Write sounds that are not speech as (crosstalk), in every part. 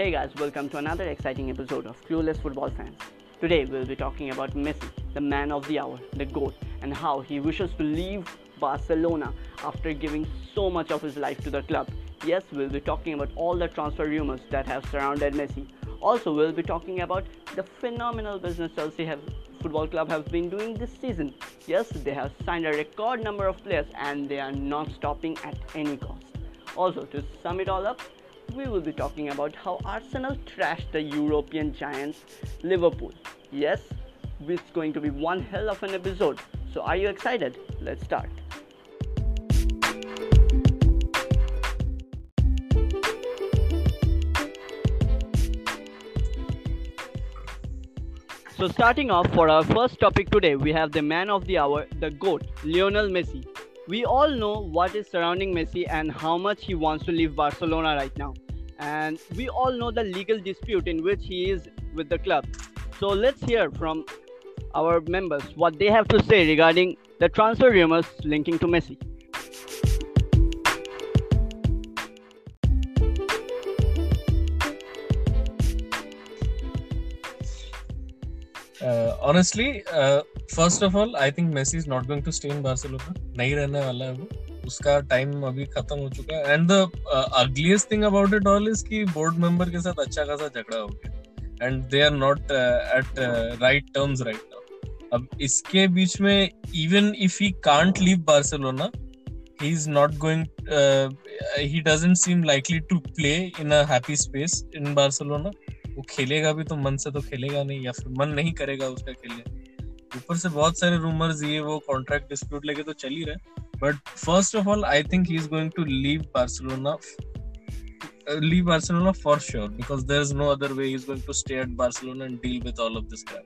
Hey guys, welcome to another exciting episode of Clueless Football Fans. Today we'll be talking about Messi, the man of the hour, the GOAT, and how he wishes to leave Barcelona after giving so much of his life to the club. Yes, we'll be talking about all the transfer rumors that have surrounded Messi. Also, we'll be talking about the phenomenal business Chelsea have, Football Club have been doing this season. Yes, they have signed a record number of players and they are not stopping at any cost. Also, to sum it all up, we will be talking about how Arsenal trashed the European giants Liverpool. Yes, it's going to be one hell of an episode. So, are you excited? Let's start. So, starting off for our first topic today, we have the man of the hour, the GOAT, Lionel Messi. We all know what is surrounding Messi and how much he wants to leave Barcelona right now And we all know the legal dispute in which he is with the club. So, let's hear from our members what they have to say regarding the transfer rumors linking to Messi. Uh, honestly, uh, first of all, I think Messi is not going to stay in Barcelona. नहीं रहने वाला है वो उसका time अभी खत्म हो चुका है। And the ugliest thing about it all is कि बोर्ड मेंबर के साथ अच्छा खासा झगड़ा हो गया। And they are not at right terms right now अब इसके बीच में even if he can't leave Barcelona he is not going uh, he doesn't seem likely to play in a happy space in barcelona. वो खेलेगा भी तो मन से तो खेलेगा नहीं या फिर मन नहीं करेगा उसका खेलने। ऊपर से बहुत सारे रूमर्स ये वो कॉन्ट्रैक्ट डिस्प्यूट लेके तो चल ही रहे But first of all, I think he's going to leave Barcelona. Uh, leave Barcelona for sure because there's no other way he's going to stay at Barcelona and deal with all of this crap.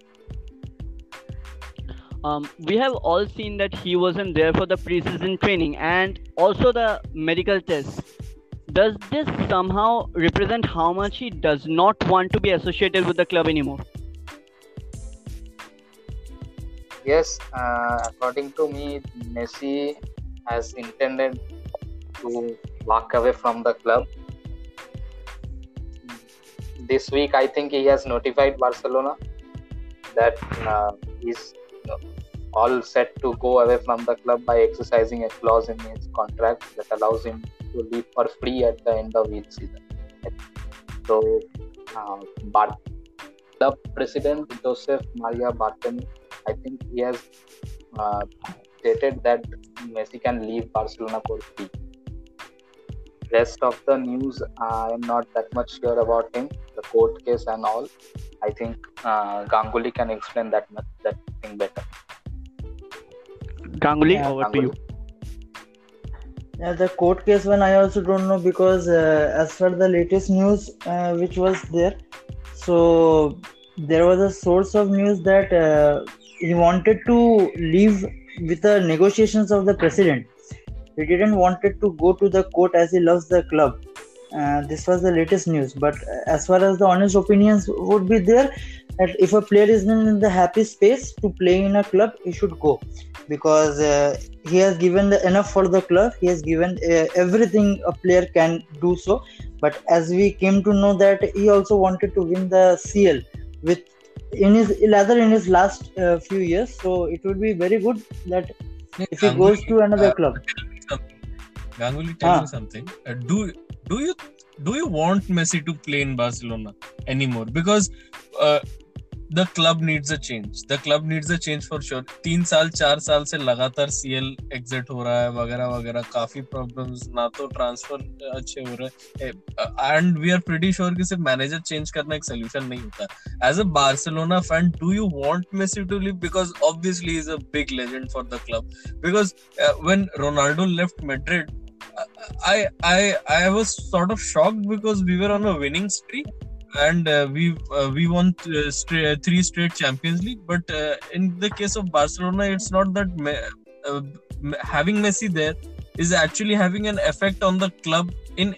Um, we have all seen that he wasn't there for the preseason training and also the medical test. Does this somehow represent how much he does not want to be associated with the club anymore? Yes, uh, according to me, Messi has intended to walk away from the club. This week, I think he has notified Barcelona that uh, he's all set to go away from the club by exercising a clause in his contract that allows him to leave for free at the end of each season. So, uh, club president Joseph Maria Bartomeu, I think he has uh, stated that Messi can leave Barcelona for free. Rest of the news, I am not that much sure about him, the court case and all. I think uh, Ganguly can explain that much, that thing better. Ganguly, Yeah, over to you. Yeah, the court case one I also don't know because uh, as per the latest news uh, which was there, so there was a source of news that uh, he wanted to leave with the negotiations of the president. He didn't wanted to go to the court as he loves the club. Uh, this was the latest news. But as far as the honest opinions would be there, that if a player is in the happy space to play in a club, he should go because uh, he has given the enough for the club he has given uh, everything a player can do so but as we came to know that he also wanted to win the cl with in his rather in his last uh, few years so it would be very good that if he goes to another uh, club Ganguly, tell Ah. me something. Uh, do do you do you want Messi to play in Barcelona anymore? Because the club needs a change. The club needs a change for sure. तीन साल, चार साल से लगातार CL exit हो रहा है, वगैरह वगैरह। काफ़ी प्रॉब्लम्स ना तो ट्रांसफ़र अच्छे हो रहे हैं। And we are pretty sure कि सिर्फ़ मैनेजर चेंज करना एक सोल्यूशन नहीं होता। As a Barcelona fan do you want Messi to leave because obviously is a big legend for the club because when Ronaldo left Madrid I I I was sort of shocked because we were on a winning streak. And uh, we uh, we won uh, straight, three straight Champions League. But uh, in the case of Barcelona, it's not that me- uh, having Messi there is actually having an effect on the club in.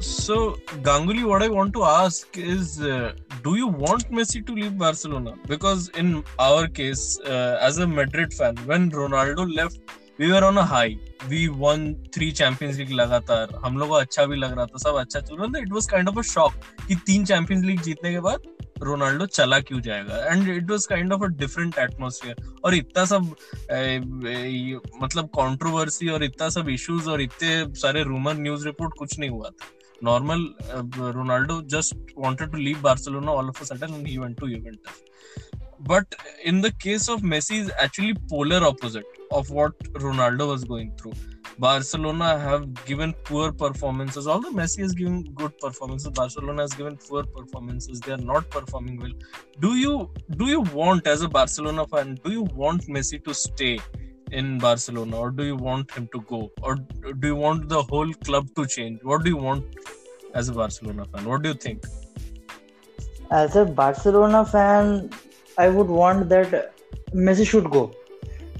So Ganguly, what I want to ask is, uh, do you want Messi to leave Barcelona? Because in our case, uh, as a Madrid fan, when Ronaldo left, we were on a high we won three Champions League लगातार। हम लोग को अच्छा भी लग रहा था सब अच्छा। चल रहा था it was kind of a shock कि तीन चैंपियंस लीग जीतने के बाद रोनाल्डो चला क्यों जाएगा? And it was kind of a different atmosphere और इतना सब ए, ए, मतलब कंट्रोवर्सी और इतना सब इश्यूज़ और इतने सारे रूमर न्यूज़ रिपोर्ट कुछ नहीं हुआ था। Normal Ronaldo just just to leave all of a sudden and he went to Juventus. But in the case of Messi, is actually polar opposite of what Ronaldo was going through. Barcelona have given poor performances. Although Messi has given good performances, Barcelona has given poor performances. They are not performing well. Do you do you want as a Barcelona fan? Do you want Messi to stay in Barcelona, or do you want him to go, or do you want the whole club to change? What do you want as a Barcelona fan? What do you think? As a Barcelona fan, I would want that Messi should go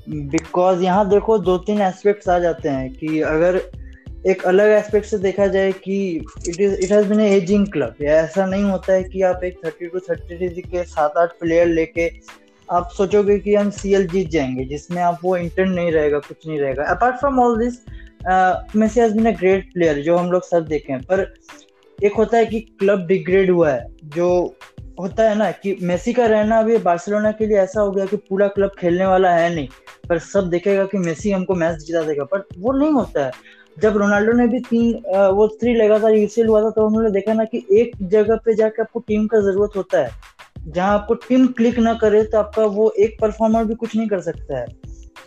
because यहाँ देखो दो तीन aspects आ जाते हैं कि अगर एक अलग एस्पेक्ट से देखा जाए कि it is it has been ageing club ऐसा नहीं होता है कि आप एक थर्टी टू थर्टी थ्री के सात आठ प्लेयर लेके आप सोचोगे कि हम सी एल जीत जाएँगे, जिसमें आप वो इंटर्न नहीं रहेगा, कुछ नहीं रहेगा. Apart from all this Messi has been a great player जो हम लोग सब देखे हैं. पर एक होता है कि क्लब डिग्रेड हुआ है, जो होता है ना कि मेसी का रहना अभी बार्सिलोना के लिए ऐसा हो गया कि पूरा क्लब खेलने वाला है नहीं, पर सब देखेगा कि मेसी हमको मैच जिता देगा, पर वो नहीं होता है। जब रोनाल्डो ने भी तीन वो थ्री लगातार यूसीएल हुआ था तो उन्होंने देखा ना कि एक जगह पे जाके आपको टीम का ज़रूरत होता है। जहाँ आपको टीम क्लिक ना करे तो आपका वो एक परफॉर्मर भी कुछ नहीं कर सकता है।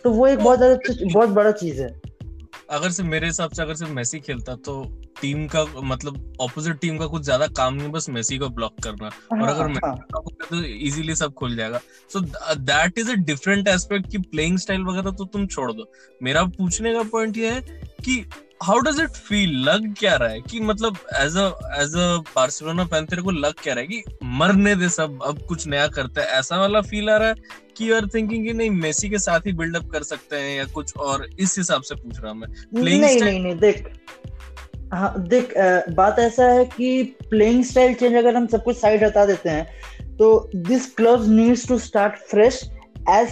तो वो एक बहुत ज़्यादा बहुत बड़ा चीज़ है। अगर सिर्फ़ मेरे हिसाब से अगर सिर्फ़ मेसी खेलता तो टीम का मतलब ऑपोजिट टीम का कुछ ज़्यादा काम नहीं बस मेसी को ब्लॉक करना। हाँ, और अगर हाँ. तो इजीली सब खुल जाएगा। So that is a different aspect की प्लेइंग स्टाइल वगैरह तो तुम छोड़ दो। मेरा पूछने का पॉइंट ये है कि हाउ डज इट फील लग क्या रहा है? कि मतलब as a as a Barcelona fan तेरे को लग क्या रहा है कि मरने दे सब अब कुछ नया करते हैं? ऐसा वाला फील आ रहा है कि यू आर थिंकिंग कि नहीं मेसी के साथ ही बिल्डअप कर सकते हैं या कुछ और? इस हिसाब से पूछ रहा हूँ मैं। नहीं नहीं नहीं नहीं देख। हाँ देख बात ऐसा है कि प्लेइंग स्टाइल चेंज अगर हम सब कुछ साइड हटा देते हैं तो this club needs to start fresh as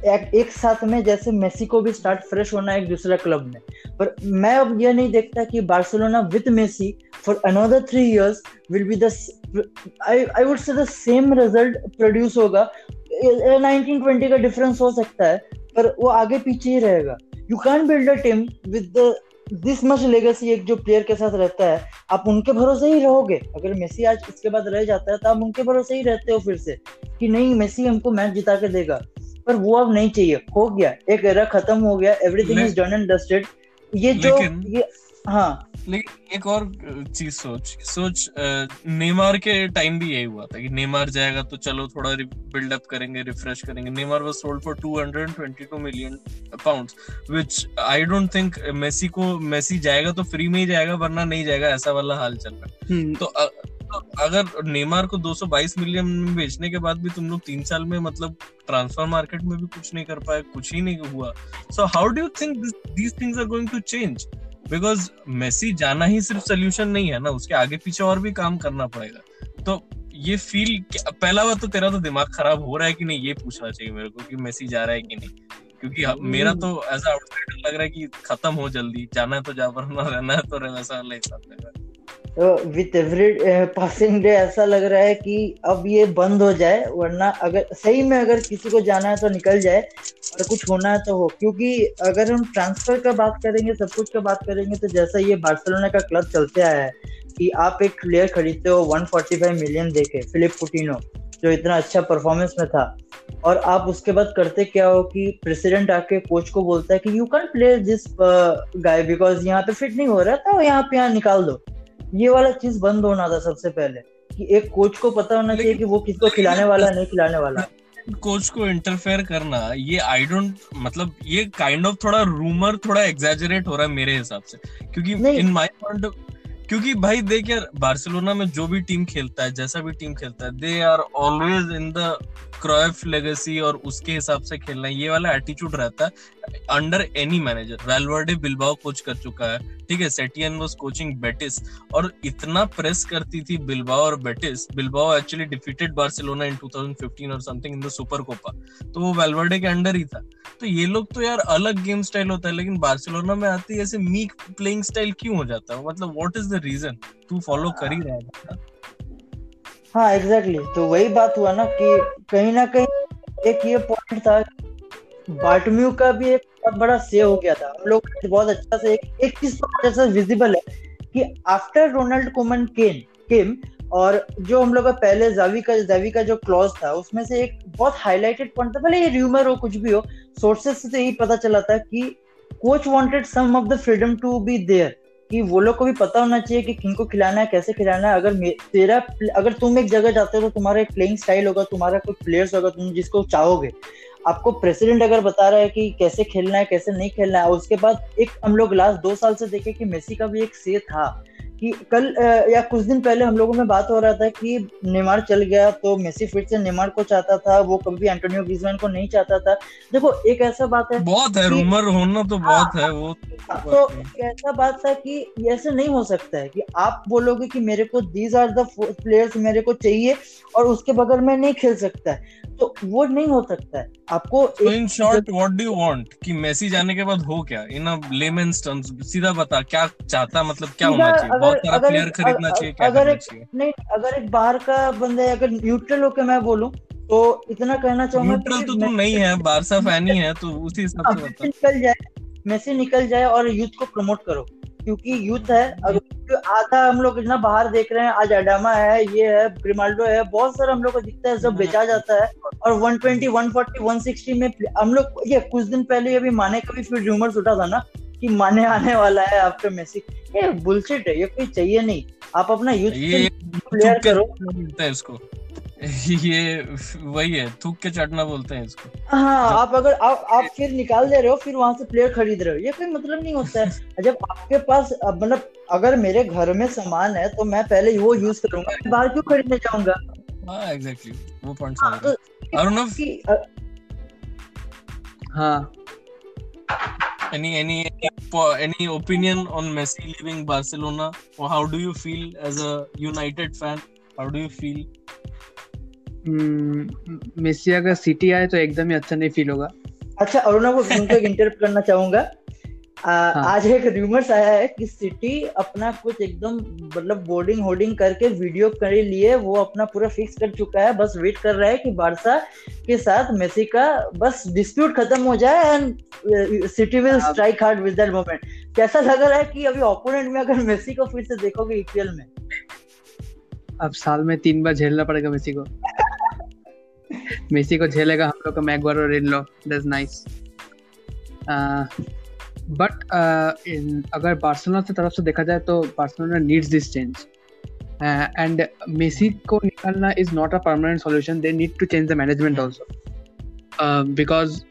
एक, एक साथ में जैसे मेसी को भी स्टार्ट फ्रेश होना एक दूसरा क्लब में। पर मैं अब यह नहीं देखता कि Barcelona with Messi for another three years will be the I I would say the same result produce होगा। 1920 का डिफरेंस हो सकता है पर वो आगे पीछे ही रहेगा। You can build a team with the this much legacy एक जो प्लेयर के साथ रहता है आप उनके भरोसे ही रहोगे। अगर मेसी आज इसके बाद रह जाता है तो आप उनके भरोसे ही रहते हो फिर से कि नहीं मेसी हमको मैच जिता के देगा। पर वो अब नहीं चाहिए। हो गया। एक एरा खत्म हो गया। Everything is done and dusted ये जो ये हाँ। लेकिन एक और चीज़ सोच। सोच नेमार के टाइम भी यही हुआ था कि नेमार जाएगा तो चलो थोड़ा बिल्डअप करेंगे रिफ्रेश करेंगे। Neymar was sold for 222 million pounds which I don't think Messi को मेसी जाएगा तो फ्री में ही जाएगा वरना नहीं जाएगा। ऐसा वाला हाल चल रहा है। हम्म। तो तो अगर नेमार को 222 मिलियन में बेचने के बाद भी तुम लोग तीन साल में मतलब ट्रांसफ़र मार्केट में भी कुछ नहीं कर पाए कुछ ही नहीं हुआ। So how do you think these things are going to change because Messi जाना ही सिर्फ़ सोल्यूशन नहीं है ना उसके आगे पीछे और भी काम करना पड़ेगा। तो ये फील पहला बात तो तेरा तो दिमाग खराब हो रहा है कि नहीं ये पूछना चाहिए मेरे को कि मेसी जा रहा है कि नहीं। क्योंकि मेरा तो ऐसा आउटसाइडर लग रहा है कि खत्म हो जल्दी जाना है तो जा वरना रहना है तो वैसा वाला हिसाब लग रहा है विथ एवरी पासिंग डे ऐसा लग रहा है कि अब ये बंद हो जाए, वरना अगर, सही में अगर किसी को जाना है तो निकल जाए, और कुछ होना है तो हो। क्योंकि अगर हम ट्रांसफ़र का बात करेंगे, सब कुछ का बात करेंगे तो जैसा ये बार्सिलोना का क्लब चलते आया है कि आप एक प्लेयर खरीदते हो 145 मिलियन देके फिलिप पुटिनो जो इतना अच्छा परफॉर्मेंस में था। और आप उसके बाद करते क्या हो कि प्रेसिडेंट आके कोच को बोलता है कि you can play this guy because यहाँ पे फिट नहीं हो रहा था यहाँ पे यहाँ निकाल दो। ये वाला चीज़ बंद होना था सबसे पहले कि एक कोच को पता होना चाहिए कि वो किसको खिलाने वाला नहीं खिलाने वाला। कोच को इंटरफेयर करना ये आई डोंट मतलब ये काइंड ऑफ़ थोड़ा रूमर थोड़ा एग्जैजरेट हो रहा है मेरे हिसाब से। क्योंकि इन माय पॉइंट क्योंकि भाई देख यार बार्सिलोना में जो भी टीम खेलता है जैसा भी टीम खेलता है they are always in the Cruyff legacy और उसके हिसाब से खेलना ये वाला एटीट्यूड रहता है। Under any manager Valverde Bilbao coach कर चुका है। ठीक है सेटियन वाज कोचिंग बेटिस और इतना प्रेस करती थी बिल्बाओ और Betis Bilbao actually defeated Barcelona in 2015 और something in the Super Copa तो वो वेलवर्डे के अंडर ही था। तो ये लोग तो यार अलग गेम स्टाइल होता है, लेकिन बार्सिलोना में आती ऐसे मीक प्लेइंग स्टाइल क्यों हो जाता है? मतलब व्हाट इज़ द रीजन तू फॉलो कर ही रहा है हाँ एग्जैक्टली exactly. तो वही बात हुआ ना कि कहीं ना कहीं एक ये पॉइंट था बार्टम्यू का भी एक बहुत बड़ा सेव हो गया था। हम लोग बहुत अच्छा से एक, एक चीज़ तो जैसा विजिबल है कि after Ronald Koeman can came और जो हम लोग का पहले जावी का जावी का जो क्लॉज था उसमें से एक बहुत हाईलाइटेड पॉइंट था। भले ये र्यूमर हो कुछ भी हो सोर्सेस से तो यही पता चला था कि coach wanted some of the freedom to be there कि वो लोग को भी पता होना चाहिए कि किनको खिलाना है कैसे खिलाना है। अगर तेरा अगर तुम एक जगह जाते हो तो तुम्हारा एक प्लेइंग स्टाइल होगा तुम्हारा कोई प्लेयर्स होगा तुम जिसको चाहोगे। आपको प्रेसिडेंट अगर बता रहा है कि कैसे खेलना है, कैसे नहीं खेलना है उसके बाद एक हम लोग लास्ट दो साल से देखे कि मेसी का भी एक से था। कि कल या कुछ दिन पहले हम लोगों में बात हो रहा था कि नेमार चल गया तो मेसी फिर से नेमार को चाहता था वो कभी एंटोनियो ग्रीजमैन को नहीं चाहता था। देखो एक ऐसा बात है बहुत है रूमर होना तो बहुत है वो तो ऐसा बात था कि ऐसे नहीं हो सकता है कि आप बोलोगे कि मेरे को दीज आर द प्लेयर्स मेरे को चाहिए और उसके बगल में नहीं खेल सकता है। तो वो नहीं हो सकता है। आपको in short what do you want कि मेसी जाने के बाद हो क्या? इन अ लेमन्स टर्म्स सीधा बता क्या चाहता मतलब क्या होना चाहिए? बहुत सारा प्लेयर खरीदना चाहिए क्या अगर एक नहीं अगर एक बाहर का बंदा अगर न्यूट्रल होकर मैं बोलूँ तो इतना कहना चाहूँगा न्यूट्रल तो तुम नहीं है बारसा फ़ैन ही है तो उसी हिसाब से बता निकल जाए मेसी निकल जाए और यूथ को प्रमोट करो क्योंकि यूथ है अगर आधा हम लोग इतना बाहर देख रहे हैं आज अडामा है ये है ग्रिमाल्डो है बहुत सारा हम लोग को दिखता है सब बेचा जाता है और 120, 140, 160 में हम लोग ये कुछ दिन पहले अभी माने का भी फिर रूमर्स उठा था ना कि माने आने वाला है आफ्टर मेसी। ये बुलशिट है ये कोई चाहिए नहीं। आप अपना यूथ प्लेयर करो। इसको। (laughs) ये वही है थूक के चटना बोलते हैं इसको। हाँ आप अगर आप आप फिर निकाल दे रहे हो फिर वहाँ से प्लेयर खरीद रहे हो। ये कोई मतलब नहीं होता है। जब आपके पास मतलब अगर मेरे घर में सामान है तो मैं पहले वो यूज़ करूँगा बाहर क्यों खरीदने जाऊँगा? हाँ एग्जैक्टली वो पॉइंट हाँ, तो अरुणव? हाँ। Any any any opinion on Messi leaving Barcelona or how do you feel as a United fan how do you feel Messi अगर सिटी आए तो एकदम ही अच्छा नहीं फील होगा अच्छा अरुणा को इंटरप्ट करना चाहूँगा हाँ. आज एक रूमर्स आया है कि सिटी अपना कुछ एकदम मतलब बोर्डिंग होर्डिंग करके वीडियो कर लिए वो अपना पूरा फिक्स कर चुका है। बस वेट कर रहा है कि बारसा के साथ मेसी का बस डिस्प्यूट खत्म हो जाए and City will strike hard with that moment कैसा लग रहा है कि अभी ओपोनेंट में अगर मेसी को फिर से देखोगे ईपीएल में? अब साल में तीन बार झेलना पड़ेगा मेसी को। (laughs) मेसी को झेलेगा हम लोग का मैगवर और इन लो दैट्स नाइस बट अगर बार्सिलोना से तरफ़ से देखा जाए तो Barcelona needs this change and Messi को निकालना is not a permanent solution they need to change the management also because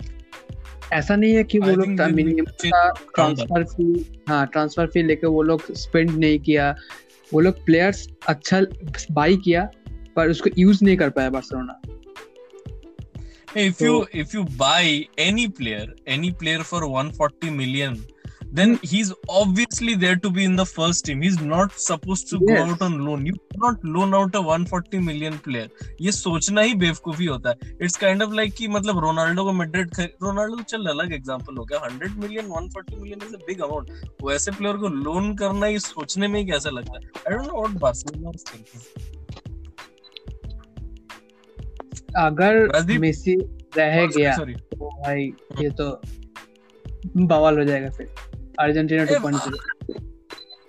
ऐसा नहीं है कि वो लोग ट्रांसफ़र फ़ी हाँ ट्रांसफ़र फ़ी लेके वो लोग स्पेंड नहीं किया. वो लोग प्लेयर्स अच्छा बाई किया पर उसको यूज़ नहीं कर पाया Barcelona if so, you if you buy any player any player for 140 million then hmm. he's obviously there to be in the first team he's not supposed to yes. go out on loan you cannot loan out a 140 million player ये सोचना ही बेवकूफ़ी होता है it's kind of like कि मतलब Ronaldo को Madrid Ronaldo चल अलग एग्जांपल हो गया 100 million 140 million is a big amount वैसे प्लेयर को लोन करना ही सोचने में ही कैसा लगता है I don't know what Barcelona is thinking अगर मेसी रह गया तो भाई ये तो बवाल हो जाएगा फिर। अर्जेंटीना टू पॉइंट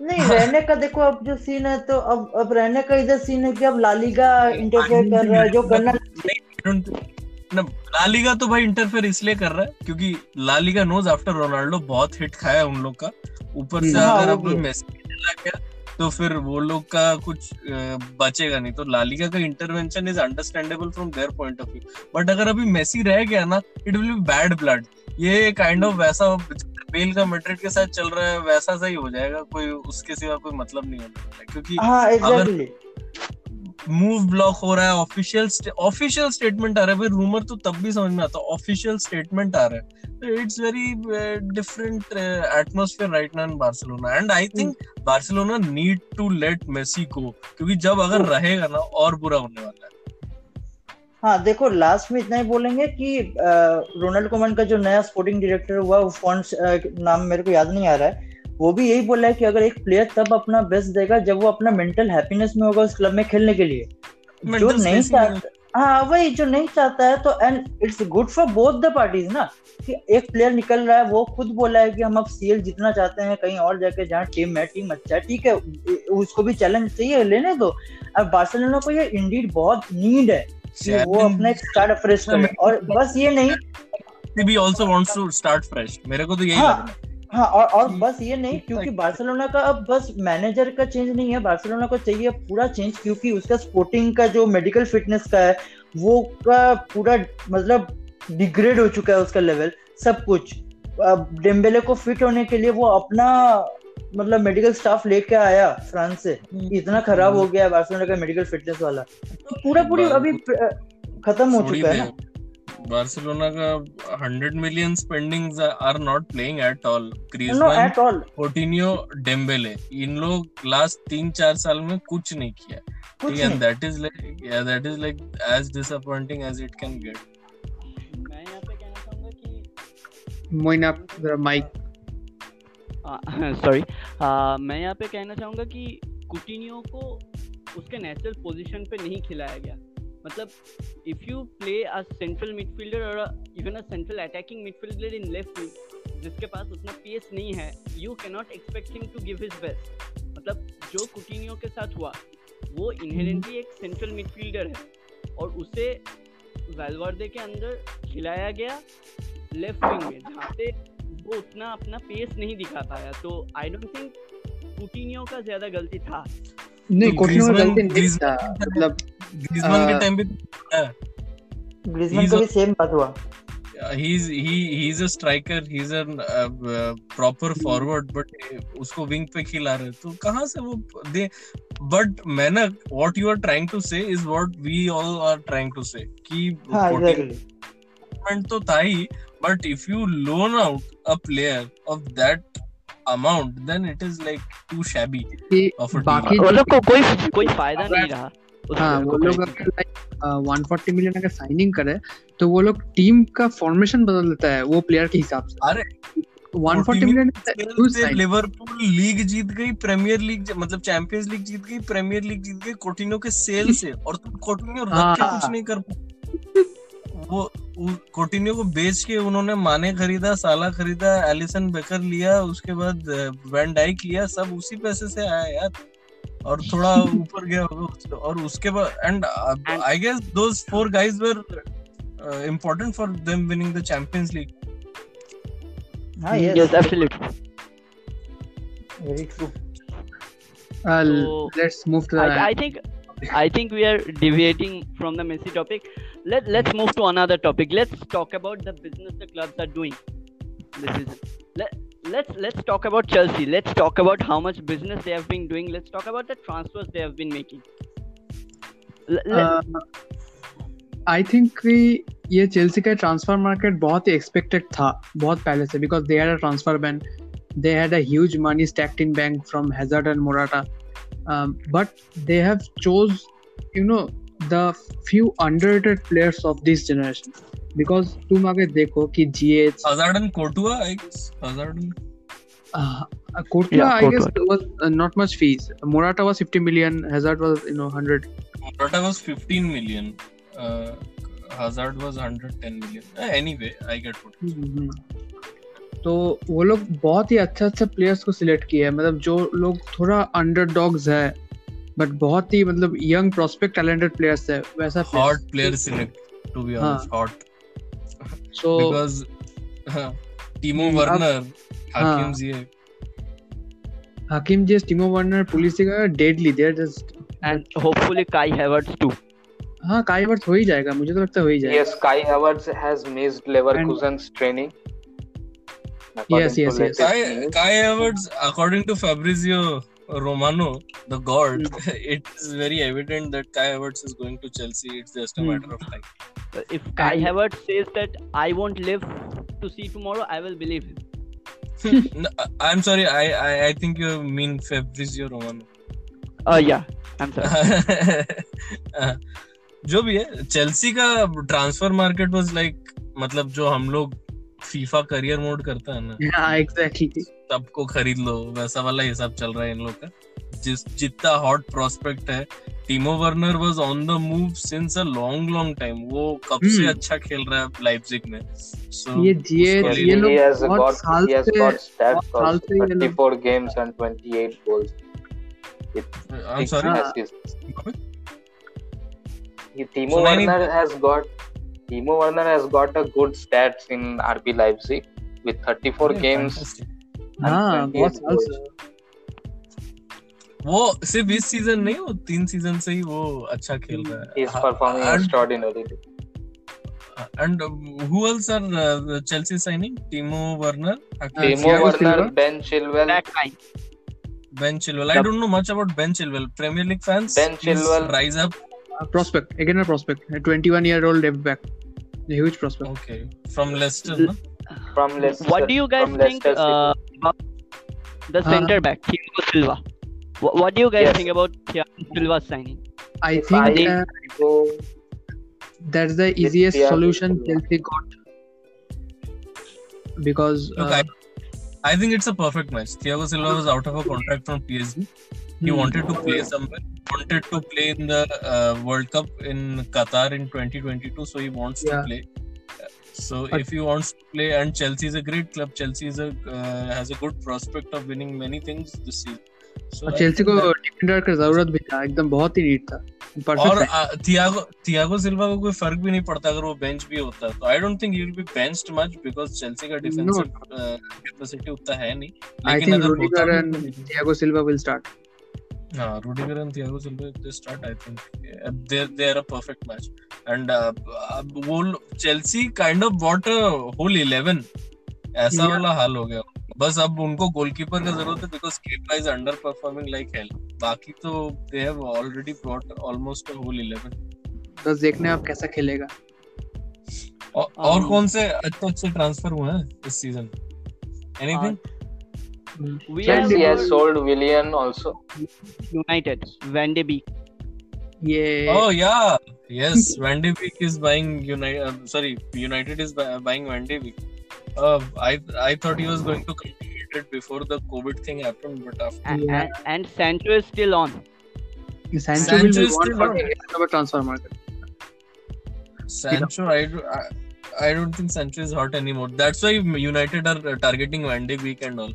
नहीं रहने का देखो अब जो सीन है तो अब अब रहने का इधर सीन है कि अब लालीगा इंटरफेयर कर रहा है जो करना लालीगा तो भाई इंटरफेयर इसलिए कर रहा है क्योंकि La Liga knows after Ronaldo बहुत हिट खाया उन लोग का। ऊपर से हाँ, अगर अब मेसी चला गया तो फिर वो लोग का कुछ बचेगा नहीं। तो लालिका का intervention is understandable from their point of view but अगर अभी मेसी रह गया ना it will be bad blood ये काइंड ऑफ़ वैसा बेल का मैड्रिड के साथ चल रहा है वैसा सही हो जाएगा। कोई उसके सिवा कोई मतलब नहीं होने क्योंकि हाँ, exactly. मूव ब्लॉक हो रहा है ऑफिशियल ऑफिशियल स्टेटमेंट आ रहा है। भाई रूमर तो तब भी समझ में आता ऑफिशियल स्टेटमेंट आ रहा है। It's very different atmosphere right now in Barcelona and I think Barcelona need to let Messi go क्योंकि जब अगर रहेगा ना और बुरा होने वाला है। हाँ देखो लास्ट में इतना ही बोलेंगे कि रोनाल्ड कोमन का जो नया स्पोर्टिंग डायरेक्टर हुआ वो फॉन्ट नाम मेरे को याद नहीं आ रहा है। वो भी यही बोला है कि अगर एक प्लेयर तब अपना बेस्ट देगा जब वो अपना मेंटल हैप्पीनेस में होगा उस क्लब में खेलने के लिए। जो नहीं चाहता हाँ वही जो नहीं चाहता है तो and it's good for both the parties ना कि एक प्लेयर निकल रहा है वो खुद बोला है कि हम अब सीएल जीतना चाहते हैं कहीं और जाके जहाँ टीम है टीम अच्छा है ठीक है उसको भी चैलेंज चाहिए लेने दो। अब बार्सिलोना को ये इंडीड बहुत नीड है कि वो अपना स्टार्ट अफ्रेश करे। और बस ये नहीं भी also wants to start fresh मेरे को तो यही हाँ, लग रहा है। हाँ और और बस ये नहीं क्योंकि बार्सिलोना का अब बस मैनेजर का चेंज नहीं है बार्सिलोना को चाहिए पूरा चेंज क्योंकि उसका स्पोर्टिंग का जो मेडिकल फिटनेस का है वो का पूरा मतलब डिग्रेड हो चुका है उसका लेवल सब कुछ। अब डेम्बेले को फिट होने के लिए वो अपना मतलब मेडिकल स्टाफ लेके आया फ्रांस से। इतना खराब हो गया है बार्सिलोना का मेडिकल फिटनेस वाला। तो पूरा पूरी अभी खत्म हो चुका है। ना बार्सिलोना का 100 million spendings are not playing at all no Griezmann at all Coutinho Dembele इन लोग लास्ट तीन चार साल में कुछ नहीं किया। कुछ ठीक है नहीं। That is like yeah that is like as disappointing as it can get मैं यहाँ पे कहना चाहूँगा कि मोइन mic सॉरी (laughs) मैं यहाँ पे कहना चाहूँगा कि कुटिनियो को उसके नेचुरल पोजीशन पे नहीं खिलाया गया। मतलब if you play a central midfielder और even a central attacking midfielder in left wing जिसके पास उतना पेस नहीं है you can not expect him to give his best मतलब जो कुटिनियो के साथ हुआ वो इनहेरेंटली एक सेंट्रल मिडफील्डर है और उसे वेलवर्दे के अंदर खिलाया गया लेफ़्ट विंग में जहाँ पे वो उतना अपना पेस नहीं दिखा पाया। तो आई डोंट थिंक कुटिनियो का ज़्यादा गलती था। नहीं तो कोटिनो का गलती नहीं था। मतलब ग्रीजमैन के टाइम पे ग्रीजमैन का भी सेम बात हुआ he's he he's a striker he's a uh, uh, proper forward but उसको विंग पे खिला रहे तो कहाँ से वो दे बट मैं ना what you are trying to say is what we all are trying to say कि हाँ development तो था ही but if you loan out a player of that amount then it is like too shabby of a. बाकी को कोई कोई फ़ायदा नहीं रहा हाँ वो लोग अगर 140 मिलियन अगर साइनिंग करे तो वो लोग टीम का फॉर्मेशन बदल देता है वो प्लेयर के हिसाब से। अरे 140 मिलियन से लिवरपूल लीग जीत गई प्रीमियर लीग मतलब चैंपियंस लीग जीत गई प्रीमियर लीग जीत गई कोटिनो के सेल से और तुम कोटिनो रख के हाँ। कुछ नहीं कर वो उ- कोटिनो को बेच के उन्होंने माने खरीदा साला खरीदा एलिसन बेकर लिया उसके बाद वैन डाइक लिया सब उसी पैसे से आया यार। और थोड़ा (laughs) ऊपर गया होगा और उसके बाद and I guess those four guys were important for them winning the Champions League हाँ yes absolutely what the clubs are doing Let's let's talk about Chelsea. Let's talk about how much business they have been doing. Let's talk about the transfers they have been making. L- let- I think कि ये Chelsea का transfer market बहुत ही expected था बहुत पहले से because they had a transfer ban they had a huge money stacked in bank from Hazard and Morata, um, but they have chose, you know, the few underrated players of this Because तुम अगर देखो कि जी Hazard and Courtois I Hazard Courtois I guess was not much fees Morata was 50 million Hazard was you know 100 Morata was 15 million Hazard was 110 million anyway I get what तो वो लोग बहुत ही अच्छे अच्छे प्लेयर्स को सिलेक्ट किए हैं। मतलब जो लोग थोड़ा अंडर अंडरडॉग्स है बट बहुत ही मतलब यंग प्रोस्पेक्ट टैलेंटेड प्लेयर्स है वैसा hot player select to be honest hot so Because uh, Timo Hmm, Werner, हाँ. Hakim Ziyech. Hakim Ziyech Timo Werner Pulisic का deadly there just and hopefully Kai Havertz too. हाँ काई worth हो ही जाएगा मुझे तो लगता है हो ही जाएगा Yes, Kai Havertz has missed Leverkusen's training. According Yes, to yes, yes. latest Kai, news. Kai Havertz, according to Fabrizio Romano, the god, it is very evident that Kai Havertz is going to Chelsea. It's just a Hmm. matter of time. If Kai And- Havertz says that I won't live to see tomorrow, I will believe him. No, I'm sorry. I, I I think you mean Fabrizio Romano. Uh, yeah, I'm sorry. Uh, जो भी है Chelsea का transfer market was like मतलब जो हम लोग FIFA career mode करता है ना हाँ एग्जैक्टली सबको खरीद लो वैसा वाला हिसाब चल रहा है इन लोग का जिस जितना हॉट प्रोस्पेक्ट है Timo Werner was on the move since a long long time वो कब से Hmm. अच्छा खेल रहा है लाइप्जिग में सो ये ये ये he लोग has बहुत got साल से बहुत साल से ये लोग 34 games and 28 goals I am sorry हाँ। Timo सुनाई नहीं- Werner has got Timo Werner has got a good stats in RB Leipzig with 34 games and हाँ 28 बहुत साल. से वो सिर्फ़ इस सीज़न नहीं वो तीन सीज़न से ही वो अच्छा खेल रहा है He's performing and, and who else are uh, Chelsea signing Timo Werner Uh, Timo Werner, Ben Chilwell, Ben Chilwell I don't know much about Ben Chilwell Premier League fans Ben Chilwell. rise up prospect again a prospect a 21 year old left back a huge prospect okay from Leicester no? from Leicester. What do you guys think uh, about the Uh, center back, Thiago Silva? What, what do you guys Yes. think about Thiago Silva's signing? I If think I- uh, City. So, that's the easiest Thiago solution Silva. Chelsea got because Look, uh, I, I think it's a perfect match. Thiago Silva was out of a contract from PSG. He hmm, wanted to play somewhere. Wanted to play in the uh, World Cup in Qatar in 2022, so he wants Yeah. to play. So But- if he wants to play, and Chelsea is a great club. Chelsea is a uh, has a good prospect of winning many things this season. So और Chelsea को defender की ज़रूरत भी था एकदम बहुत ही need था। और थियागो थियागो सिल्वा को कोई फ़र्क भी नहीं पड़ता अगर वो बेंच भी होता तो I don't think he will be benched much because Chelsea का डिफेंसिव कैपेसिटी उतना है नहीं। आई लेकिन थिंक अगर Rudiger and Thiago Silva will start हाँ Silva if they start I think uh, they're they're a perfect match. And uh, uh, वो Chelsea kind of bought a whole 11 ऐसा वाला हाल हो गया। बस अब उनको गोलकीपर की ज़रूरत है because Kepa is under performing like hell बाकी तो they have already brought almost a whole 11 तो देखने आप कैसा खेलेगा। और कौन से अच्छे अच्छे ट्रांसफ़र हुए हैं इस season anything we have see has sold Willian also United Van de Beek ये ओह yeah yes Van de Beek is buying United sorry United is buying Van de Beek Uh, I I thought he was going to complete it before the COVID thing happened, but after And, Yeah. and, and Sancho is still on. Sancho Sancho will is want still for on. the rest of the transfer market Sancho, I, do- I I don't think Sancho is hot anymore. That's why United are uh, targeting Van de Beek and all.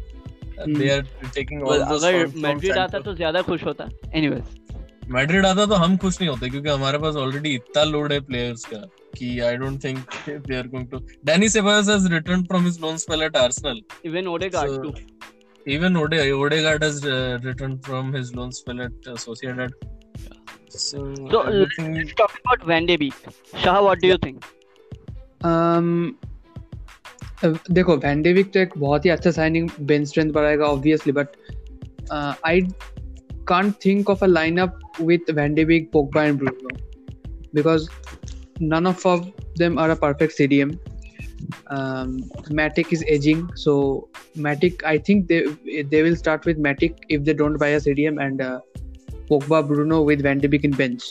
Uh, They are taking all Well, those अगर funds from Madrid आता Sancho. तो ज्यादा खुश होता anyways Madrid आता तो हम खुश नहीं होते क्योंकि हमारे पास ऑलरेडी इतना लोड है प्लेयर्स का कि I don't think they are going to Dani Ceballos has return from his loan spell at Arsenal even Odegaard So- to Even Ode Odegaard has uh, returned from his loan spell at uh, Sociedad. So, So everything let's talk about Van de Beek. Shah, what do you think? um, uh, देखो Van de Beek तो एक बहुत ही अच्छा signing bench strength बढ़ाएगा obviously but I can't think of a lineup with Van de Beek Pogba and Bruno because none of them are a perfect CDM. Um, Matic is aging, so Matic. I think they they will start with Matic if they don't buy a CDM and uh, Pogba, Bruno with Van de Beek in bench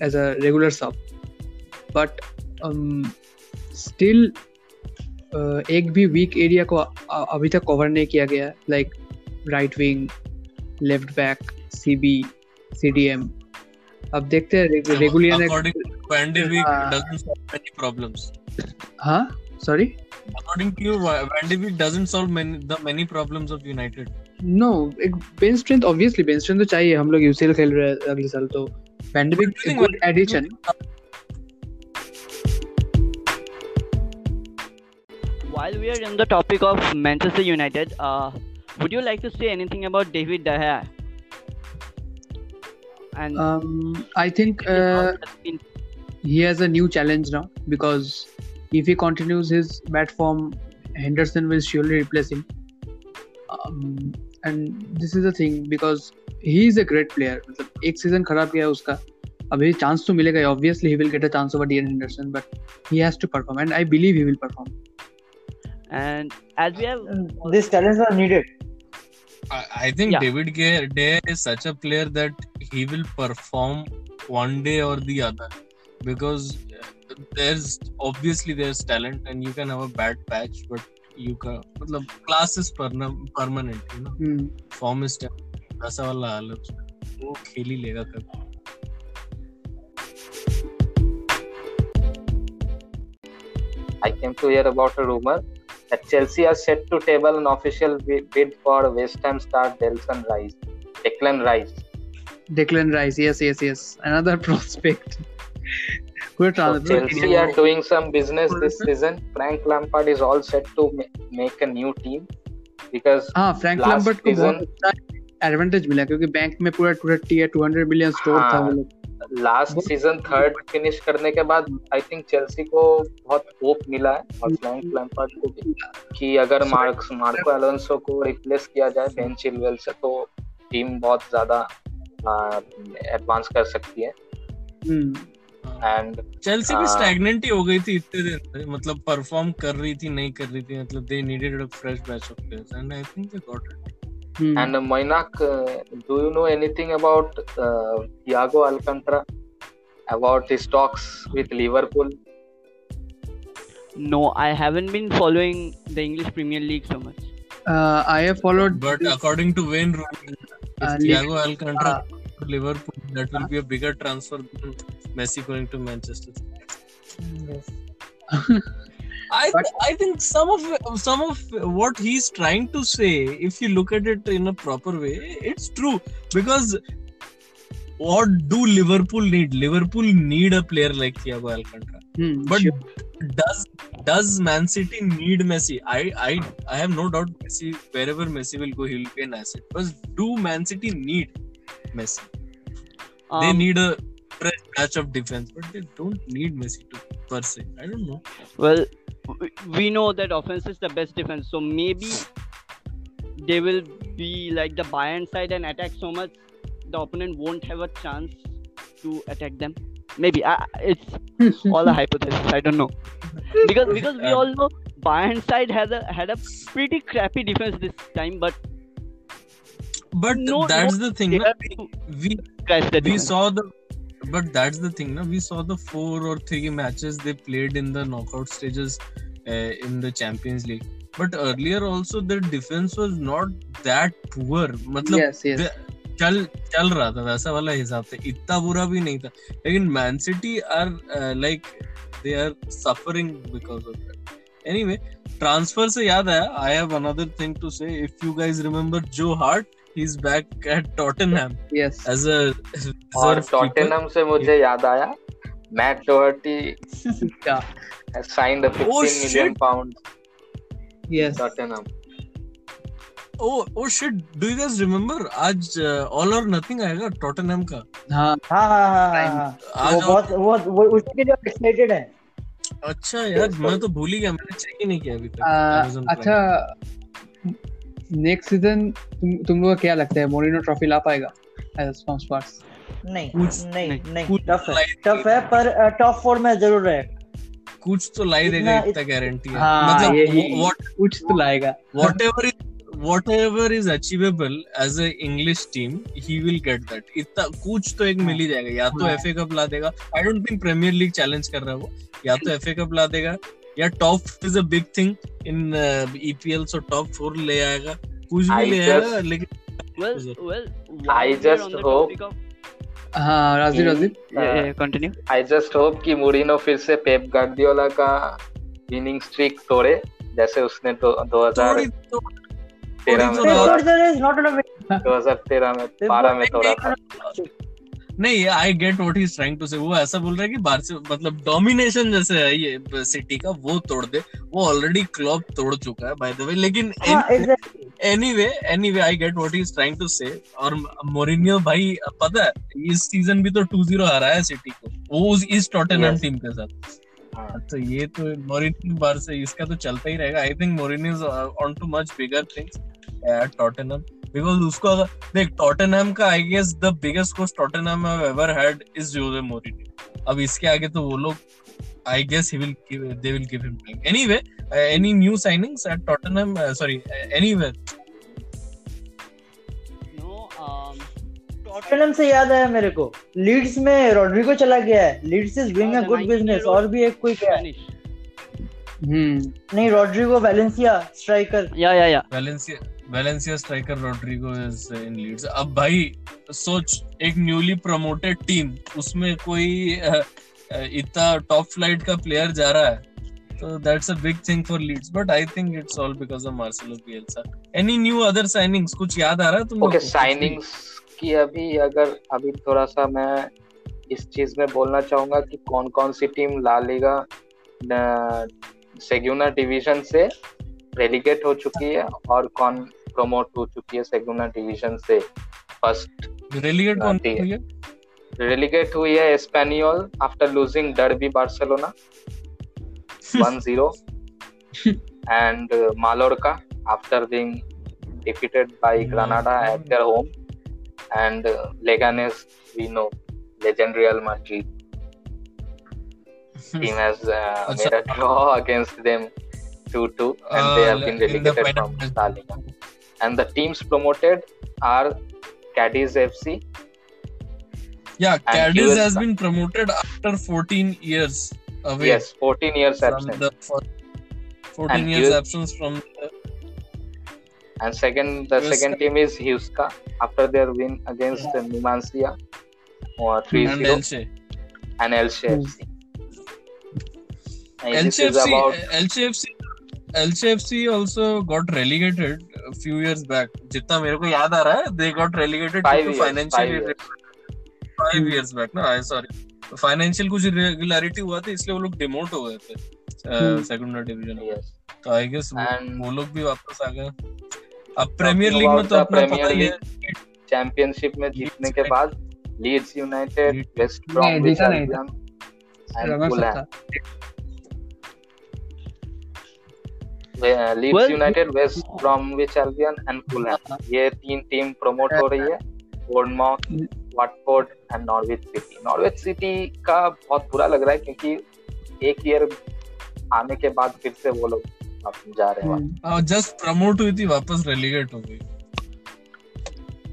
as a regular sub. But um, still uh, एक भी week area को अ- अभी तक cover नहीं किया गया like right wing left back CB CDM अब देखते हैं regular Beek Uh, doesn't solve many problems. हाँ sorry According to you, Beek doesn't solve many the many problems of United. No एक bench strength obviously bench strength तो चाहिए हम लोग UCL खेल रहे हैं अगले साल तो think good addition While we are in the topic of Manchester United, uh, would you like to say anything about David De Gea? And um I think uh, he has a new challenge now because if he continues his bad form, Henderson will surely replace him. Um, and this is the thing because he is a great player मतलब एक season खराब किया है उसका अभी chance तो मिलेगा obviously he will get a chance over Dean Henderson but he has to perform and I believe he will perform And as we have These talents are needed. I, I think Yeah. David Gea Dea is such a player that he will perform one day or the other because uh, there's obviously there's talent and you can have a bad patch but you can मतलब class is perna- permanent you know Hmm. form is temporary वैसा वाला हाल है उसका वो खेल ही लेगा कभी I came to hear about a rumor that Chelsea are set to table an official bi- bid for West Ham star Delson Rice, Declan Rice. Declan Rice, yes, yes, yes. Another (laughs) prospect. Good So. Chelsea are doing some business this season. Frank Lampard is all set to make a new team because हाँ Frank Last Lambert को season- बहुत अच्छा advantage मिला क्योंकि bank में पूरा 230 या 200 million store था हाँ। वो लोग लास्ट सीज़न थर्ड फिनिश करने के बाद आई थिंक चेल्सी को बहुत होप मिला है और फ्रैंक लैम्पार्ड को भी कि अगर मार्क्स मार्को अलोंसो को रिप्लेस किया जाए बेन चिलवेल से तो टीम बहुत ज़्यादा एडवांस कर सकती है हम्म एंड चेल्सी भी हाँ। स्टैग्नेंट ही हो गई थी इतने दिन मतलब परफॉर्म कर रही थी नहीं कर रही थी मतलब they needed a fresh batch of players and I think they got it hmm And Moinak, uh, do you know anything about uh, Thiago Alcantara? About his talks with Liverpool? no, I haven't been following the English Premier League so much. uh, I have followed But this... according to Wayne Rooney, if Uh, Thiago Alcantara to Liverpool, that will be a bigger transfer than Messi going to Manchester. Yes. (laughs) I But- I think some of some of what he's trying to say, if you look at it in a proper way, it's true because what do Liverpool need? Liverpool need a player like Thiago Alcantara. hmm, But sure. does does Man City need Messi? I I I have no doubt Messi wherever Messi will go, he'll be an asset. But do Man City need Messi? they Um, need a fresh batch of defense, but they don't need Messi to per se. I don't know. Well, we know that offense is the best defense, so maybe they will be like the Bayern side and attack so much the opponent won't have a chance to attack them. Maybe I, it's (laughs) all a hypothesis. I don't know because because we Um, all know Bayern side has a had a pretty crappy defense this time, but But No, that's no, the thing. they na, have to we we saw the but that's the thing now we saw the four or three matches they played in the knockout stages uh, in the champions league but earlier also their defense was not that poor मतलब yes, yes. वे- चल चल रहा था वैसा वाला हिसाब से इतना बुरा भी नहीं था लेकिन Man City are like they are suffering because of that anyway transfer से याद आया I have another thing to say if you guys remember Joe Hart is back at Tottenham yes. As a और Tottenham से मुझे याद आया Matt Doherty (laughs) Yeah. signed a 15 Oh, million pound Yes. Tottenham. Oh oh shit do you guys remember आज all और nothing आएगा Tottenham का. हाँ हाँ हाँ हाँ हाँ हाँ। आज वो बहुत वो वो उसके लिए एक्साइटेड है। अच्छा यार मैं तो भूल ही गया मैंने चेक ही नहीं किया अभी तक. अच्छा नेक्स्ट सीज़न तुम तुम लोगों को क्या लगता है? मोरिनो ट्रॉफी ला पाएगा? एज स्पॉन्सर्स नहीं कुछ- नहीं नहीं, नहीं टफ है टफ है पर टॉप फोर में ज़रूर रहेगा कुछ तो लाई देगा इतना- गारंटी है। हाँ, मतलब what कुछ तो लाएगा। whatever is whatever is achievable as a English team he will get that इतना कुछ तो एक मिल ही जाएगा। या तो हाँ। एफए कप ला देगा। I don't think Premier League challenge कर रहा है वो। या तो एफए कप ला देगा। या top is a big thing in EPL so top four ले आएगा। कुछ भी I ले आएगा लेकिन hope- topic of- हाँ Rajiv Hmm. Rajiv. Continue. I just hope कि मुरिनो फिर से पेप गार्डियोला का विनिंग स्ट्रीक तोड़े जैसे उसने तो 2013 थोड़ी तो में तो not a 2013 में 12 में तोड़ा था। नहीं I get what he is trying to say वो ऐसा बोल रहा है कि बार्से मतलब डोमिनेशन जैसे है ये सिटी का वो तोड़ दे। वो ऑलरेडी क्लब तोड़ चुका है बाय द वे लेकिन हाँ exactly. Anyway anyway I get what he is trying to say और मोरिनियो भाई पता है इस सीज़न भी तो 2-0 हराया है सिटी को। वो उस इस टॉटनहम. टीम के साथ। हाँ। तो ये तो मोरिनियो बार से इसका तो चलता ही रहेगा। I think Mourinho is on to much bigger things at Tottenham because उसको अगर देख टॉटनहम का I guess the biggest coach Tottenham have ever had is Jose Mourinho अब इसके आगे तो वो लोग I guess he will they will give him time anyway any new signings at Tottenham sorry anyway No, um, Tottenham से याद आया मेरे को। लीड्स में रॉड्रिगो चला गया है। Leeds is doing a good business और भी एक कोई क्या? हम्म नहीं Rodrigo Valencia striker Yeah, yeah, yeah. Valencia Valencia striker Rodrigo is in Leeds अब भाई सोच एक न्यूली प्रमोटेड टीम उसमें कोई अ, अ, इतना टॉप फ़्लाइट का प्लेयर जा रहा है तो that's a big thing for Leeds but I think it's all because of Marcelo Bielsa any new other signings कुछ याद आ रहा है तुम ओके साइनिंग्स की अभी अगर अभी थोड़ा सा मैं इस चीज़ में बोलना चाहूँगा कि कौन कौन सी team La Liga Segunda division से रेलिगेट हो चुकी है और कौन प्रमोट हो चुकी है सेगुना डिवीज़न से फ़र्स्ट रेलिगेट कौन हुई रेलिगेट हुई है Espanyol after losing derby Barcelona 1-0 and Mallorca after being defeated by Granada at their home and Leganes we know legend Real Madrid team has made draw against them 2-2 and they have Uh, been the relegated from La Liga and the teams promoted are Cadiz FC yeah Cadiz has been promoted after 14 years away yes 14 years the 14 And years US absence from the and second the Yes, second team is Huesca after their win against uh, Numancia uh, 3-0 and Elche. And Elche. FC. And LCFC, about LCFC, LCFC also got relegated a few years back. जितना मेरे को याद आ रहा है, they got relegated Five due to years, financial five five years back. ना, I sorry. Financial कुछ irregularity हुआ था इसलिए वो लोग डिमोट हो गए थे Hmm. सेकंडरी डिवीज़न तो आई गेस वो लोग भी वापस आ गए अब प्रीमियर लीग में तो the अपना पता ही चैंपियनशिप में जीतने के बाद Leeds United Leeds- West Bromwich. And Fulham Leeds Well- United West Bromwich Albion and Fulham ये तीन टीम प्रमोट हो रही है। Bournemouth Watford and Norwich City Norwich City का बहुत बुरा लग रहा है क्योंकि एक ईयर आने के बाद फिर से वो लोग अब जा रहे हैं। जस्ट प्रमोट हुई थी वापस रेलीगेट हो गई।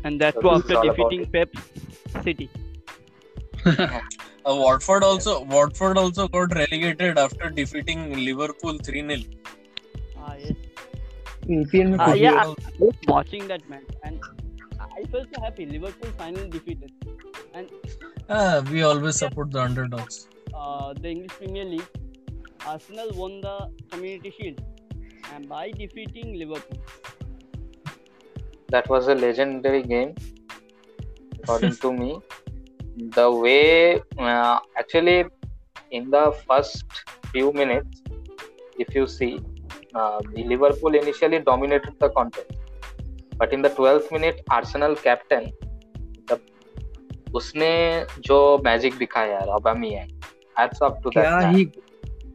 And that So too this after is all about defeating Pep City. (laughs) Uh, Watford also Watford also got relegated after defeating Liverpool 3-0. Ah, I was ah, watching that match and I felt so happy. Liverpool finally defeated. And ah, we always support the underdogs. The English Premier League, Arsenal won the Community Shield, and by defeating Liverpool. That was a legendary game, according to me. The way, uh, actually, in the first few minutes, if you see, uh, liverpool initially dominated the contest but in the 12th minute arsenal captain the उसने जो magic दिखाया यार अबामियांग hats off to that क्या ही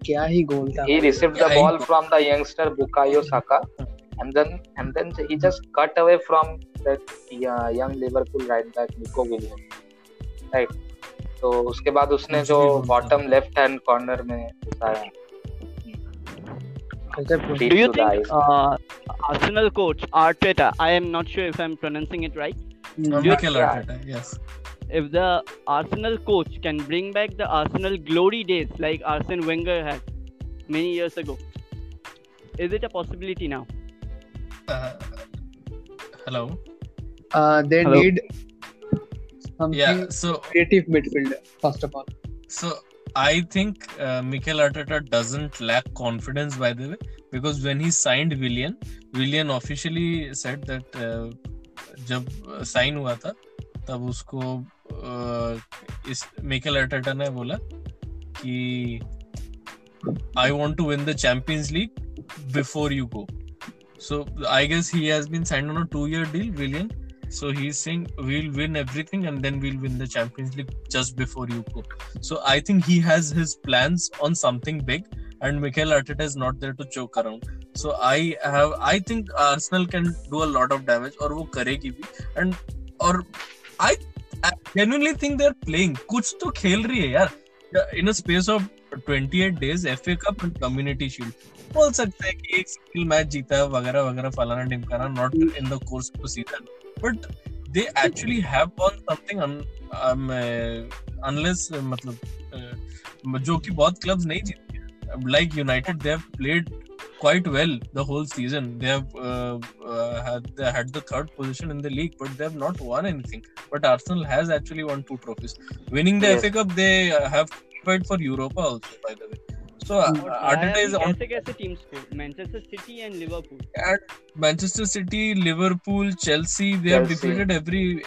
क्या ही goal था he received the Yeah, ball he- from the youngster Bukayo Saka, and then and then he just cut away from that uh, young Liverpool right back Nico Williams, right? तो उसके बाद उसने जो bottom left hand corner में घुसाया Do you think uh, Arsenal coach Arteta? I am not sure if I'm pronouncing it right. You- Mikel Arteta, yes. If the Arsenal coach can bring back the Arsenal glory days like Arsene Wenger had many years ago, is it a possibility now? Uh, hello. Uh, they Hello. need something Yeah. So creative midfielder first of all. so I think uh, Mikel Arteta doesn't lack confidence by the way because when he signed Willian, Willian officially said that uh, जब sign हुआ था तब उसको uh, इस Mikel Arteta ने बोला कि I want to win the Champions League before you go so I guess he has been signed on a two year deal Willian so he's saying we'll win everything and then we'll win the champions league just before you go so i think he has his plans on something big and Mikel Arteta is not there to joke around so i have i think arsenal can do a lot of damage और वो करेगी भी and और i I genuinely think they're playing कुछ तो खेल रही है यार in a space of 28 days FA Cup and Community Shield बोल सकते हैं कि एक सिंगल मैच जीता है वगैरह वगैरह फलाना ढिमकाना not in the course of season But they actually have won something un, um, uh, unless uh, मतलब uh, जो कि बहुत क्लब्स नहीं जीतते like United, they have played quite well the whole season. They have uh, uh, had they had the third position in the league, but they have not won anything. But Arsenal has actually won two trophies. Winning the Yes. FA Cup, they uh, have qualified for Europa also, by the way. So uh, Arteta is on कैसे कैसे teams को Manchester City and Liverpool at Manchester City, Liverpool, Chelsea. They Chelsea. have defeated every.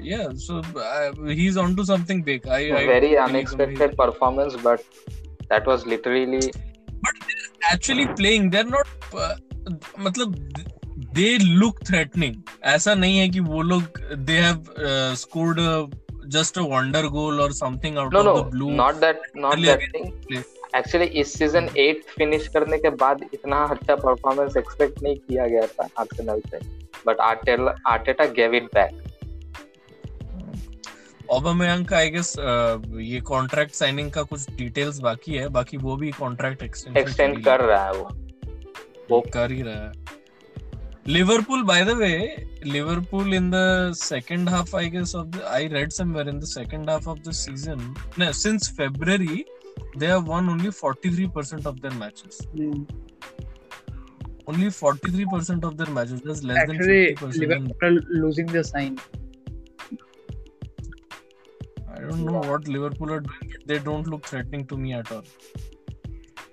Yeah, so uh, he's onto something big. I, I very unexpected performance, but that was literally but they're actually playing they're not uh, मतलब they look threatening ऐसा नहीं है कि वो लोग they have uh, scored a, just a wonder goal or something out no of no the blue not actually इस season at finish करने के बाद इतना अच्छा परफॉर्मेंस एक्सपेक्ट नहीं किया गया था आर्सेनल से but Arteta Arteta gave it back Aubameyang का guess uh, ये contract signing का कुछ details बाकी है बाकी वो भी contract extension एक्सटेंड कर रहा है वो वो कर ही रहा है Liverpool, by the way, Liverpool in the second half, I guess, of the I read somewhere in the second half of the season, no, since February, they have won only 43% of their matches. Hmm. Only 43% of their matches. That's less Actually, than 50%. Liverpool losing the sign. I don't know what Liverpool are doing, but they don't look threatening to me at all.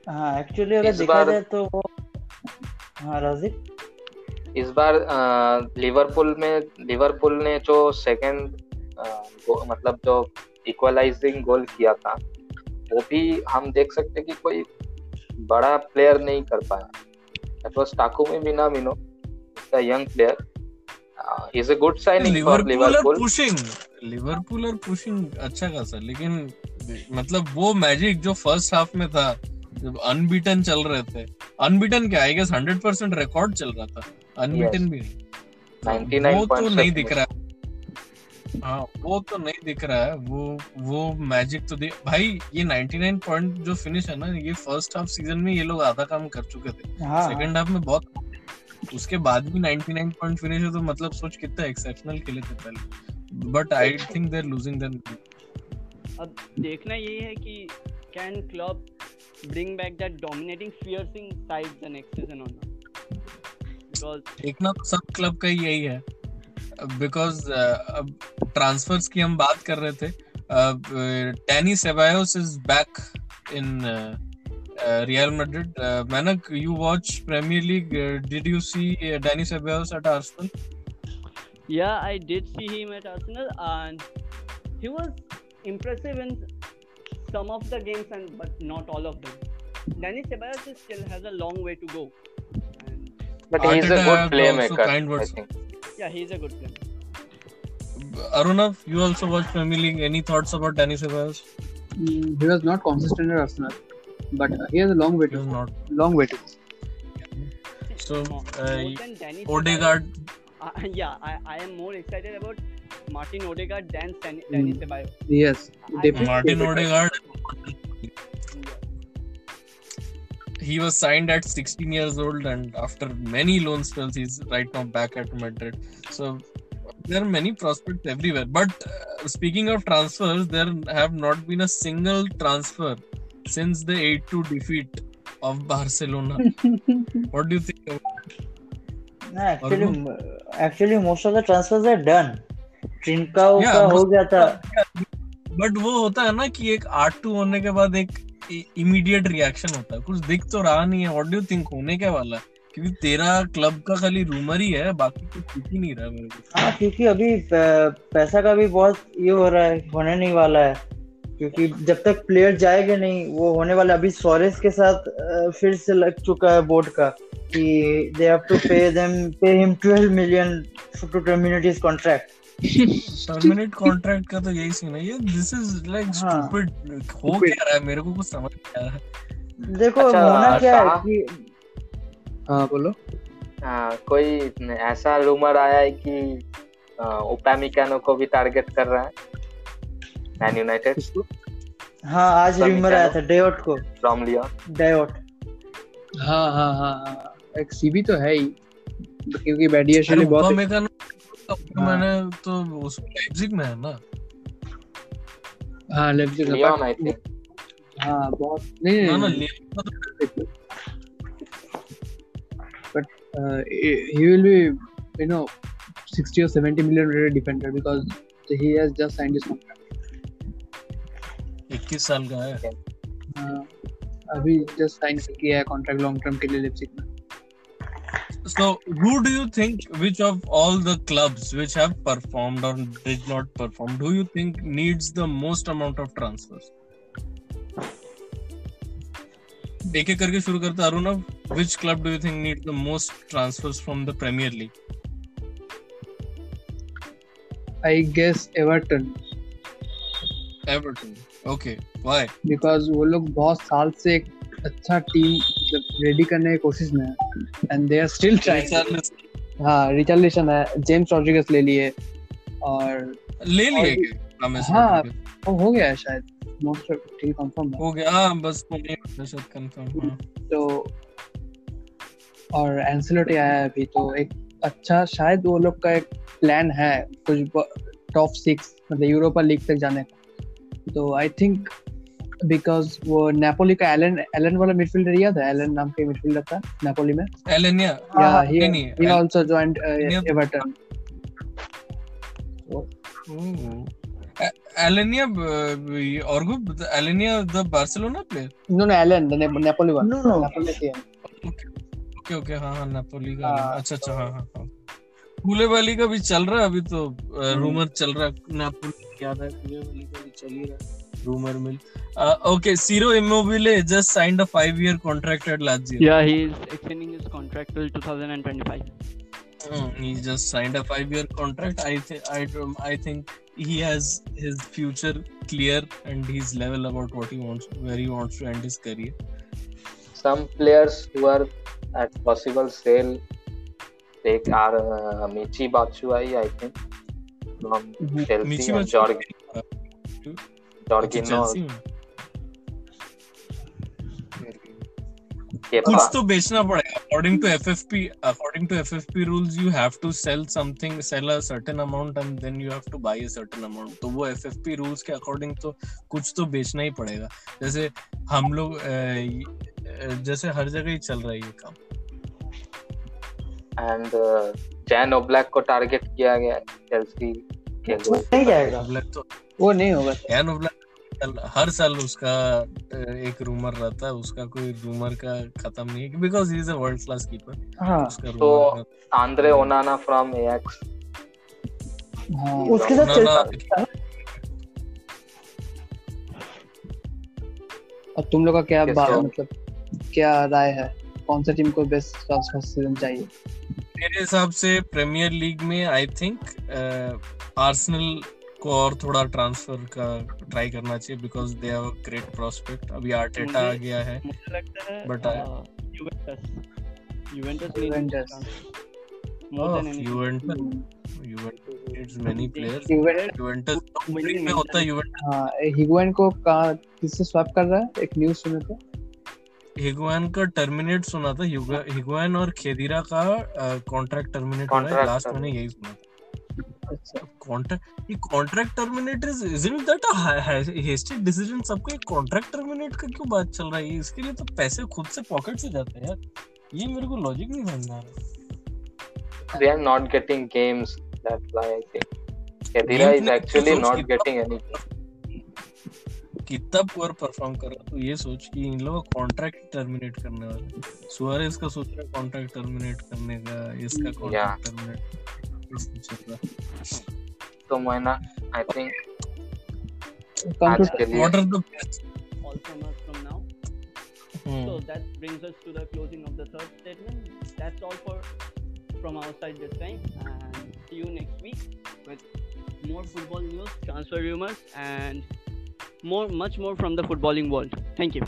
हाँ actually अगर देखा जाए तो वो हाँ इस बार Liverpool में Liverpool ने जो सेकंड मतलब जो इक्वलाइजिंग गोल किया था वो भी हम देख सकते कि कोई बड़ा प्लेयर नहीं कर पाया। Was Takumi Minamino a young player. Uh, he's a good signing for Liverpool pushing Liverpool are pushing अच्छा खासा लेकिन मतलब वो मैजिक जो फ़र्स्ट हाफ़ में था जब अनबीटन चल रहे थे अनबीटन क्या आई गेस 100% रिकॉर्ड चल रहा था अनबीटन yes. भी। नहीं 99 वो तो नहीं दिख रहा। है वो तो नहीं दिख रहा है। वो वो मैजिक तो दे भाई ये 99 पॉइंट जो फिनिश है ना ये फ़र्स्ट हाफ़ सीज़न में ये लोग आधा काम कर चुके थे। हाँ। सेकंड हाफ़ में बहुत उसके बाद भी 99 पॉइंट फिनिश है तो मतलब सोच कितना एक्सेप्शनल खेले थे पहले। But I think they are losing them अब देखना ये है कि can club bring back that dominating fiercing side the next season और नॉट बिकॉज़ देखना तो सब क्लब का यही है। बिकॉज़ अब ट्रांसफर्स की हम बात कर रहे थे Danny Ceballos is back in Real Madrid Mainak you watch Premier League did you see Danny Ceballos at Arsenal Yeah, I did see him at Arsenal, and he was impressive in some of the games, and but not all of them. Danny Ceballos is still has a long way to go. And but he is a Arteta good have playmaker also kind I words. think yeah, he's a good player. Arunav, you also watch Premier League. Any thoughts about Danny Ceballos? Hmm, he was not consistent at Arsenal, but uh, he has a long way He to was go. not. Long way to go. So, uh, Danny Odegaard, uh, yeah, I, I am more excited about Martin Odegaard than Danny, Danny Hmm. Ceballos. Yes, I- definitely. Martin Odegaard Yeah. He was signed at 16 years old, and after many loan spells, he's right now back at Madrid. So there are many prospects everywhere. But uh, speaking of transfers, there have not been a single transfer since the 8-2 defeat of Barcelona. (laughs) what do you think? About ना actually actually most of the transfers are done Trincao Yeah, का हो most- गया था but वो होता है ना कि एक आठ टू होने के बाद एक इमीडिएट रिएक्शन होता है। कुछ दिख तो रहा नहीं है। व्हाट डू थिंक होने क्या वाला है? क्योंकि तेरा क्लब का खाली रूमर ही है, बाकी कुछ दिख ही नहीं रहा मेरे को। हाँ क्योंकि अभी पैसा का भी बहुत ये हो रहा है, होने नहीं वाला है। क्योंकि जब तक प्लेयर जाएँगे नहीं, वो होने वाला अभी सोरेस के साथ फिर से लग चुका है बोर्ड का कि they have to pay them pay him 12 million to terminate his contract permanent contract का तो यही सीन है। ये दिस इज़ लाइक। स्टूपिड हो क्या रहा है? मेरे को कुछ समझ नहीं आ रहा देखो अच्छा, होना क्या है कि हाँ बोलो। हाँ, कोई ऐसा रूमर आया है कि उपामिकानो को भी टारगेट कर रहा है? मैन यूनाइटेड हाँ आज रिमर आया था डेयोट को। फ्रॉम लियोन डेयोट हाँ हाँ हाँ एक सीबी तो है ही क्योंकि ने बहुत हाँ। मैंने तो उस लाइप्जिग में है ना। हाँ लेप्जिग लियोन आई थिंक हाँ बहुत नहीं ना ना लियोन तो uh, he will be you know 60 or 70 million rated defender because he has just signed his contract. 21 साल का है। हाँ, अभी जस्ट साइन किया है कॉन्ट्रैक्ट लॉन्ग टर्म के लिए लिपसिक में। So, who do you think, which of all the clubs which have performed or did not perform, do you think needs the most amount of transfers? एक एक करके शुरू करते हैं Arunav which club do you think needs the most transfers from the Premier League? I guess Everton Everton. Okay, why? Because वो लोग बहुत साल से एक अच्छा टीम मतलब रेडी करने की कोशिश में है and they are still trying हाँ रिचार्लिसन है जेम्स रॉड्रिगस ले लिए और ले लिए हाँ। वो हो गया शायद मोस्ट ठीक कंफर्म है। हो गया हाँ बस नहीं कंफर्म हाँ। तो और एंसेलोटी आया है अभी तो एक अच्छा शायद वो लोग का एक प्लान है कुछ टॉप सिक्स मतलब यूरोपा लीग तक जाने का। तो आई थिंक बिकॉज़ वो नेपोली का एलन एलन वाला मिडफील्डर याद है? एलन नाम के मिडफील्डर था नेपोली में? एलेनिया या नहीं ही आल्सो जॉइंड एवर्टन एलेनिया और Alena the Barcelona player no no Allan Napoli one No, no. Napoli से ओके ओके हाँ हाँ नापोली का। हाँ, अच्छा अच्छा हाँ हाँ हाँ। का भी चल रहा है अभी तो रूमर चल रहा है नापोली याद है कूलेबाली का भी चल ही रहा है। Rumour mill okay Ciro Immobile just signed a 5 year contract at Lazio Yeah, he is extending his contract till 2025. Mm, he just signed a 5 year contract i th- I, don't- I think he has his future clear and he's level about what he wants where he wants to end his career some players who are at possible sale take are uh, Michi Batshuayi, I think, from Mhm. Chelsea Michi and अच्छा, Jorginho. Kepa. कुछ तो बेचना पड़ेगा according to FFP according to FFP rules you have to sell something sell a certain amount and then you have to buy a certain amount तो वो FFP rules के according तो कुछ तो बेचना ही पड़ेगा। जैसे हम लोग जैसे हर जगह ही चल रहा है ये काम। And uh, Jan Oblak को टारगेट किया गया है चेल्सी के वो नहीं जाएगा। Oblak तो वो नहीं होगा। यान ओब्लाक हर साल उसका एक रूमर रहता है उसका कोई रूमर का खत्म नहीं है because he is a world class keeper हाँ तो आंद्रे ओनाना फ्रॉम एयाक्स हाँ उसके साथ चेल्सी और तुम लोग का क्या बात मतलब क्या राय है? कौन सा टीम को बेस्ट ट्रांसफ़र सीज़न चाहिए? मेरे हिसाब से प्रीमियर लीग में आई थिंक आर्सेनल को और थोड़ा ट्रांसफ़र का ट्राई करना चाहिए because they have a great prospect अभी आर्टेटा आ गया है। मुझे लगता है uh, है हाँ को किससे स्वैप कर रहा है? एक न्यूज़ सुने थे। हिगुआन का टर्मिनेट सुना था। हिगुआन और खेदिरा का कॉन्ट्रैक्ट टर्मिनेट हो रहा है। लास्ट मैंने यही सुना था। अच्छा कॉन्ट्रैक्ट ये contract terminate is isn't that a hasty decision सबको एक कॉन्ट्रैक्ट टर्मिनेट का क्यों बात चल रहा है? इसके लिए तो पैसे खुद से पॉकेट से जाते हैं यार। ये मेरे को लॉजिक नहीं समझ आ रहा। Games that's why I think Khedira Games is नहीं, actually तो not सोच getting any कितना पुअर परफॉर्म कर रहा तो ये सोच कि इन लोगों कॉन्ट्रैक्ट टर्मिनेट करने वाले सुआरेस का सोच रहा कॉन्ट्रैक्ट टर्मिनेट करने का इसका contract terminate तो महीना I think Come आज to के लिए what are the best All from us from now. So that brings us to the closing of the third statement. That's all for from our side this time, and see you next week with more football news, transfer rumors, and more, much more from the footballing world. Thank you.